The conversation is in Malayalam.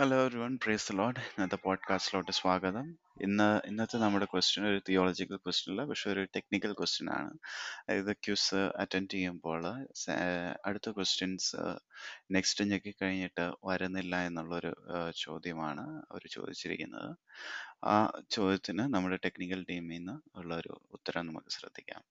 Hello everyone praise the lord ഇന്നത്തെ പോഡ്കാസ്റ്റിലോട്ട് സ്വാഗതം. ഇന്ന് ഇന്നത്തെ നമ്മുടെ ക്വസ്റ്റ്യൻ ഒരു തിയോളജിക്കൽ ക്വസ്റ്റ്യൻ അല്ല പക്ഷെ ഒരു ടെക്നിക്കൽ ക്വസ്റ്റ്യൻ ആണ്. അതായത് ക്യൂസ് അറ്റൻഡ് ചെയ്യുമ്പോൾ അടുത്ത ക്വസ്റ്റ്യൻസ് നെക്സ്റ്റ് ഞെക്കി കഴിഞ്ഞിട്ട് വരുന്നില്ല എന്നുള്ളൊരു ചോദ്യമാണ് അവർ ചോദിച്ചിരിക്കുന്നത്. ആ ചോദ്യത്തിന് നമ്മുടെ ടെക്നിക്കൽ ടീമിൽ നിന്ന് ഉള്ള ഒരു ഉത്തരം നമുക്ക് ശ്രദ്ധിക്കാം.